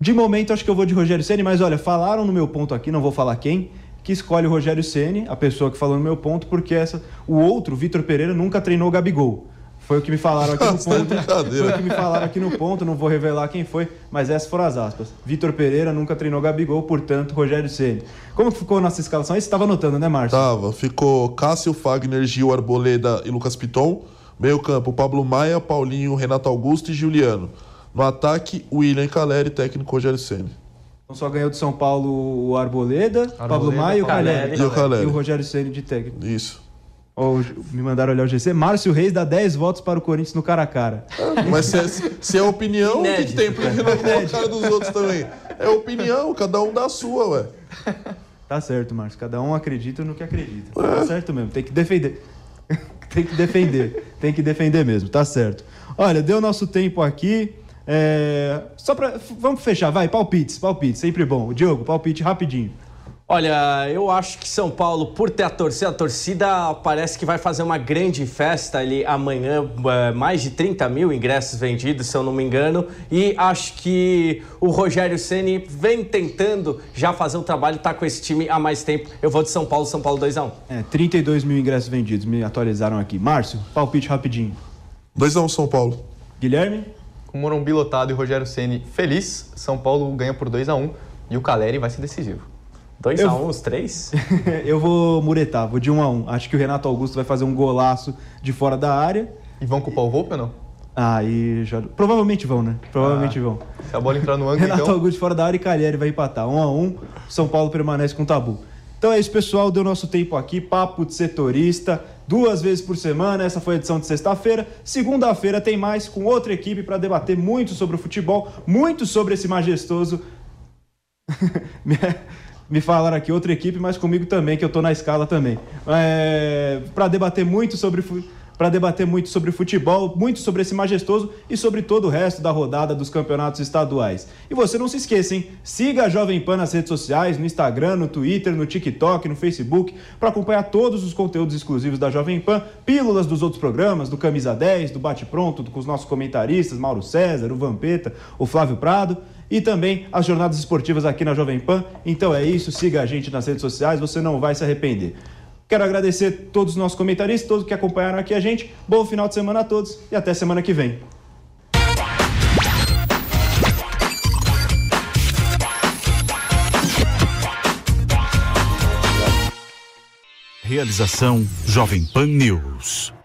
De momento, acho que eu vou de Rogério Ceni, mas olha, falaram no meu ponto aqui, não vou falar quem, que escolhe o Rogério Ceni, a pessoa que falou no meu ponto, porque essa, o outro, Vitor Pereira, nunca treinou o Gabigol. Foi o que me falaram aqui no ponto. Foi o que me falaram aqui no ponto, não vou revelar quem foi, mas essas foram as aspas. Vitor Pereira nunca treinou Gabigol, portanto, Rogério Ceni. Como ficou nossa escalação? Aí você estava anotando, né, Márcio?
Tava. Ficou Cássio, Fagner, Gil, Arboleda e Lucas Piton. Meio campo, Pablo Maia, Paulinho, Renato Augusto e Juliano. No ataque, William Caleri, técnico Rogério Ceni.
Então só ganhou do São Paulo o Arboleda, Arboleda Pablo Maia e o Caleri.
E o Caleri.
E o Rogério Ceni de técnico.
Isso.
Oh, me mandaram olhar o GC. Márcio Reis dá 10 votos para o Corinthians no cara a cara.
Mas se é, se é opinião, o que, que, tem? Por que não colocar dos outros também? É opinião, cada um dá a sua, ué.
Tá certo, Márcio. Cada um acredita no que acredita. É. Tá certo mesmo. Tem que defender. tem que defender. Tem que defender mesmo. Tá certo. Olha, deu nosso tempo aqui. É... Só para Vamos fechar, vai. Palpites, palpites. Sempre bom. Diogo, palpite rapidinho.
Olha, eu acho que São Paulo, por ter a torcida, a torcida parece que vai fazer uma grande festa ali amanhã, é, mais de 30 mil ingressos vendidos, se eu não me engano, e acho que o Rogério Ceni vem tentando já fazer um trabalho, tá com esse time há mais tempo. Eu vou de São Paulo, São Paulo 2x1.
É, 32 mil ingressos vendidos, me atualizaram aqui. Márcio, palpite rapidinho.
2x1 São Paulo.
Guilherme?
Com o Morumbi lotado e o Rogério Ceni feliz, São Paulo ganha por 2x1 e o Caleri vai ser decisivo.
2 x 1 um, os três?
eu vou muretar, vou de 1 um a 1 um. Acho que o Renato Augusto vai fazer um golaço de fora da área.
E vão culpar o Volpe ou não?
Ah, e já... Provavelmente vão, né? Provavelmente ah, vão.
Se a bola entrar no ângulo,
Renato
então...
Augusto fora da área e Calheri vai empatar. 1 um a 1 um, São Paulo permanece com o tabu. Então é isso, pessoal. Deu nosso tempo aqui. Papo de setorista. Duas vezes por semana. Essa foi a edição de sexta-feira. Segunda-feira tem mais com outra equipe para debater muito sobre o futebol, muito sobre esse majestoso. me falaram aqui outra equipe, mas comigo também, que eu estou na escala também. É, para debater muito sobre para debater muito sobre futebol, muito sobre esse majestoso e sobre todo o resto da rodada dos campeonatos estaduais. E você não se esqueça, hein? Siga a Jovem Pan nas redes sociais, no Instagram, no Twitter, no TikTok, no Facebook, para acompanhar todos os conteúdos exclusivos da Jovem Pan, pílulas dos outros programas, do Camisa 10, do Bate Pronto, com os nossos comentaristas, Mauro César, o Vampeta, o Flávio Prado e também as jornadas esportivas aqui na Jovem Pan. Então é isso, siga a gente nas redes sociais, você não vai se arrepender. Quero agradecer todos os nossos comentaristas, todos que acompanharam aqui a gente. Bom final de semana a todos e até semana que vem.
Realização Jovem Pan News.